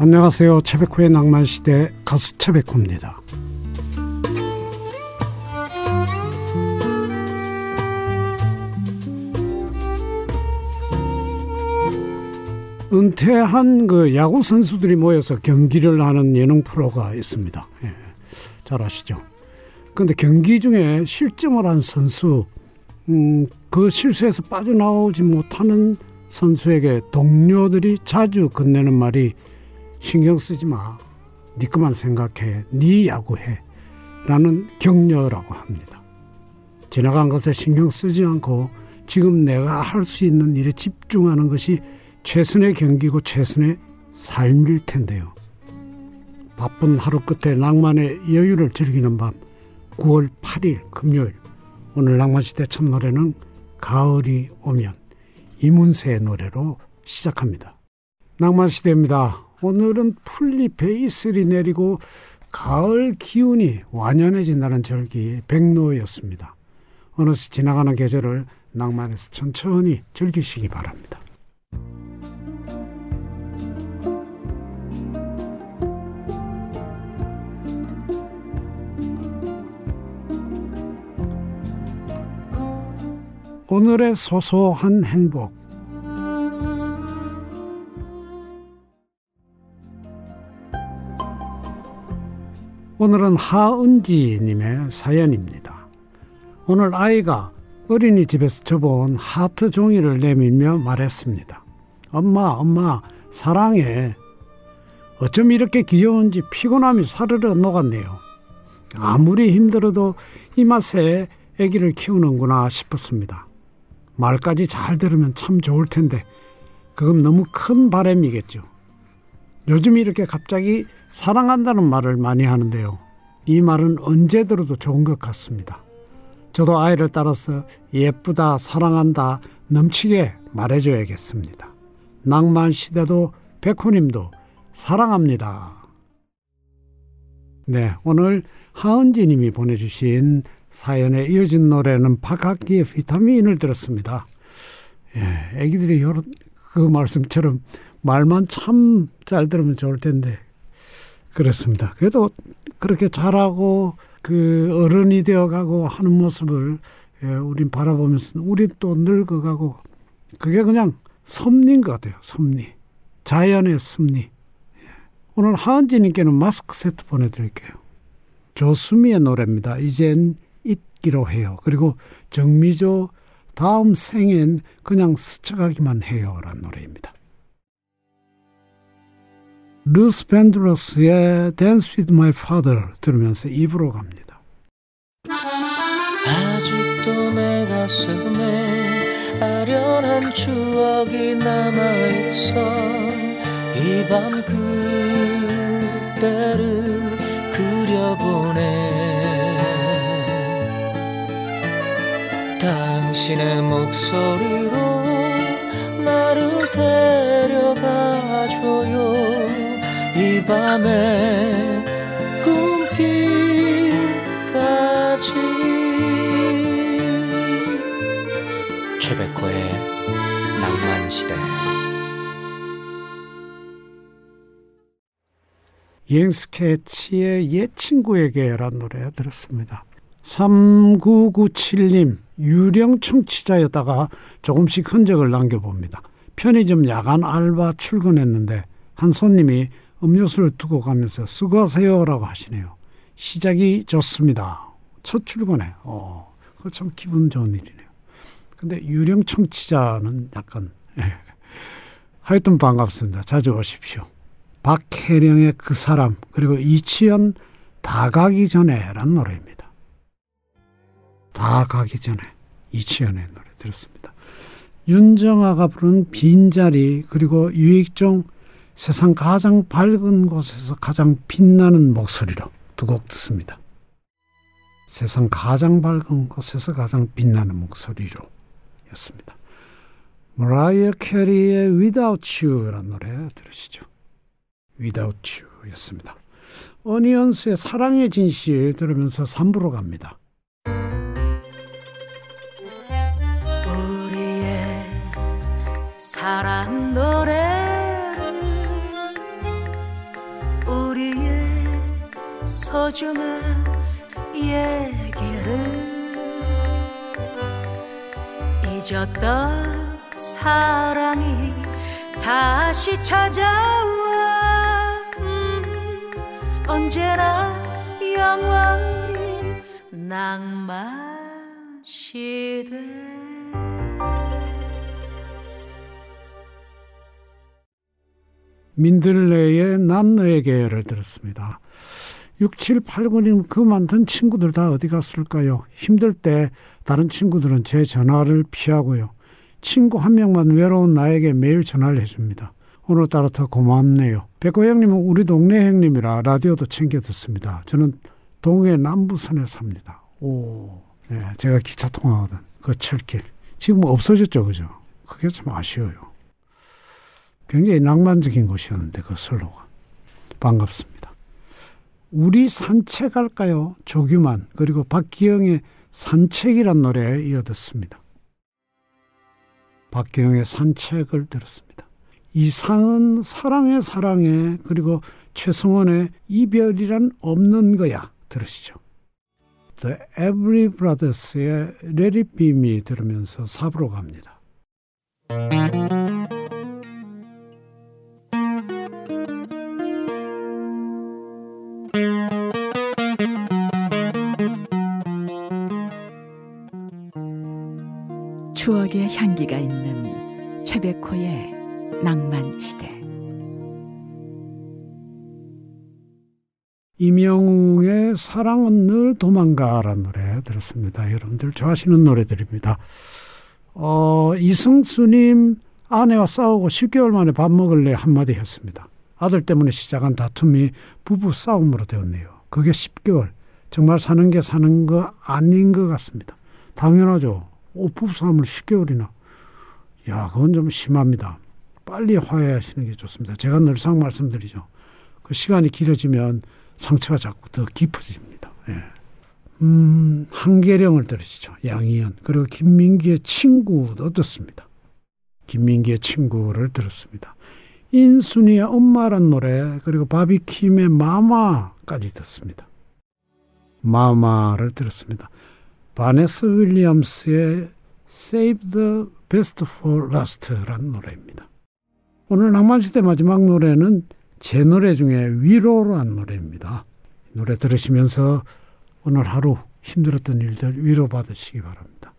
안녕하세요. 채백호의 낭만시대 가수 채백호입니다. 은퇴한 그 야구 선수들이 모여서 경기를 하는 예능 프로가 있습니다. 예, 잘 아시죠? 그런데 경기 중에 실점을 한 선수, 음, 그 실수에서 빠져나오지 못하는 선수에게 동료들이 자주 건네는 말이 신경 쓰지 마. 네 것만 생각해. 네 야구해. 라는 격려라고 합니다. 지나간 것에 신경 쓰지 않고 지금 내가 할 수 있는 일에 집중하는 것이 최선의 경기고 최선의 삶일 텐데요. 바쁜 하루 끝에 낭만의 여유를 즐기는 밤 9월 8일 금요일 오늘 낭만시대 첫 노래는 가을이 오면 이문세의 노래로 시작합니다. 낭만시대입니다. 오늘은 풀잎에 이슬이 내리고 가을 기운이 완연해진다는 절기 백로였습니다. 어느새 지나가는 계절을 낭만에서 천천히 즐기시기 바랍니다. 오늘의 소소한 행복 오늘은 하은지님의 사연입니다. 오늘 아이가 어린이집에서 접어온 하트 종이를 내밀며 말했습니다. 엄마, 엄마, 사랑해. 어쩜 이렇게 귀여운지 피곤함이 사르르 녹았네요. 아무리 힘들어도 이 맛에 아기를 키우는구나 싶었습니다. 말까지 잘 들으면 참 좋을 텐데 그건 너무 큰 바람이겠죠. 요즘 이렇게 갑자기 사랑한다는 말을 많이 하는데요. 이 말은 언제 들어도 좋은 것 같습니다. 저도 아이를 따라서 예쁘다, 사랑한다, 넘치게 말해줘야겠습니다. 낭만 시대도 백호님도 사랑합니다. 네, 오늘 하은지 님이 보내주신 사연에 이어진 노래는 박학기의 비타민을 들었습니다. 예, 애기들이 요런 그 말씀처럼 말만 참 잘 들으면 좋을 텐데 그렇습니다. 그래도 그렇게 잘하고 그 어른이 되어가고 하는 모습을 예, 우린 바라보면서 우린 또 늙어가고 그게 그냥 섭리인 것 같아요. 섭리. 자연의 섭리. 예. 오늘 하은지님께는 마스크 세트 보내드릴게요. 조수미의 노래입니다. 이젠 잊기로 해요. 그리고 정미조 다음 생엔 그냥 스쳐가기만 해요. 라는 노래입니다. 루더 밴드로스의 Dance with My Father 들으면서 2부로 갑니다. 아직도 내 가슴에 아련한 추억이 남아있어. 이 밤 그때를 그려보네. 당신의 목소리로 나를 데려가줘요 이 밤의 꿈길까지 최백호의 낭만시대 여행 스케치의 옛 친구에게란 노래 들었습니다. 3997님 유령 청취자였다가 조금씩 흔적을 남겨봅니다. 편의점 야간 알바 출근했는데 한 손님이 음료수를 두고 가면서 수고하세요라고 하시네요. 시작이 좋습니다. 첫 출근에. 어, 그참 기분 좋은 일이네요. 근데 유령 청취자는 약간 예. 하여튼 반갑습니다. 자주 오십시오. 박혜령의 그 사람 그리고 이치현 다 가기 전에란 노래입니다. 다 가기 전에 이치현의 노래 들었습니다. 윤정아가 부른 빈자리 그리고 유익종 세상 가장 밝은 곳에서 가장 빛나는 목소리로 두 곡 듣습니다. 세상 가장 밝은 곳에서 가장 빛나는 목소리로 였습니다. 머라이어 캐리의 Without You라는 노래 들으시죠. Without You 였습니다. 어니언스의 사랑의 진실 들으면서 3부로 갑니다. 우리의 사랑 노 소중한 얘기를 잊었던 사랑이 다시 찾아와 음, 언제나 영원히 낭만 시대 민들레의 난 너에게를 들었습니다. 6789님 그 많던 친구들 다 어디 갔을까요? 힘들 때 다른 친구들은 제 전화를 피하고요. 친구 한 명만 외로운 나에게 매일 전화를 해줍니다. 오늘따라 더 고맙네요. 백호 형님은 우리 동네 형님이라 라디오도 챙겨 듣습니다. 저는 동해 남부선에 삽니다. 오, 네, 제가 기차 통화하던 그 철길. 지금 없어졌죠, 그죠? 그게 참 아쉬워요. 굉장히 낭만적인 곳이었는데 그 선로가 반갑습니다. 우리 산책할까요? 조규만 그리고 박기영의 산책이란 노래 이어듣습니다. 박기영의 산책을 들었습니다. 이상은 사랑해 사랑해 그리고 최성원의 이별이란 없는 거야 들으시죠. The Every Brothers의 Let It Be Me 들으면서 삽으로 갑니다. 향기가 있는 최백호의 낭만 시대. 이명웅의 사랑은 늘 도망가라는 노래 들었습니다. 여러분들 좋아하시는 노래들입니다. 어, 이승수님 아내와 싸우고 10개월 만에 밥 먹을래 한마디 했습니다. 아들 때문에 시작한 다툼이 부부 싸움으로 되었네요. 그게 10개월. 정말 사는 게 사는 거 아닌 것 같습니다. 당연하죠. 오, 부부 싸움을 10개월이나. 야, 그건 좀 심합니다. 빨리 화해하시는 게 좋습니다. 제가 늘상 말씀드리죠. 그 시간이 길어지면 상처가 자꾸 더 깊어집니다. 예. 음, 한계령을 들으시죠. 양희연. 그리고 김민기의 친구도 듣습니다. 김민기의 친구를 들었습니다. 인순이의 엄마란 노래, 그리고 바비킴의 마마까지 듣습니다. 마마를 들었습니다. 바네스 윌리엄스의 Save the Best for Last라는 노래입니다. 오늘 낭만시대 마지막 노래는 제 노래 중에 위로라는 노래입니다. 노래 들으시면서 오늘 하루 힘들었던 일들 위로받으시기 바랍니다.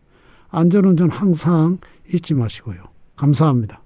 안전운전 항상 잊지 마시고요. 감사합니다.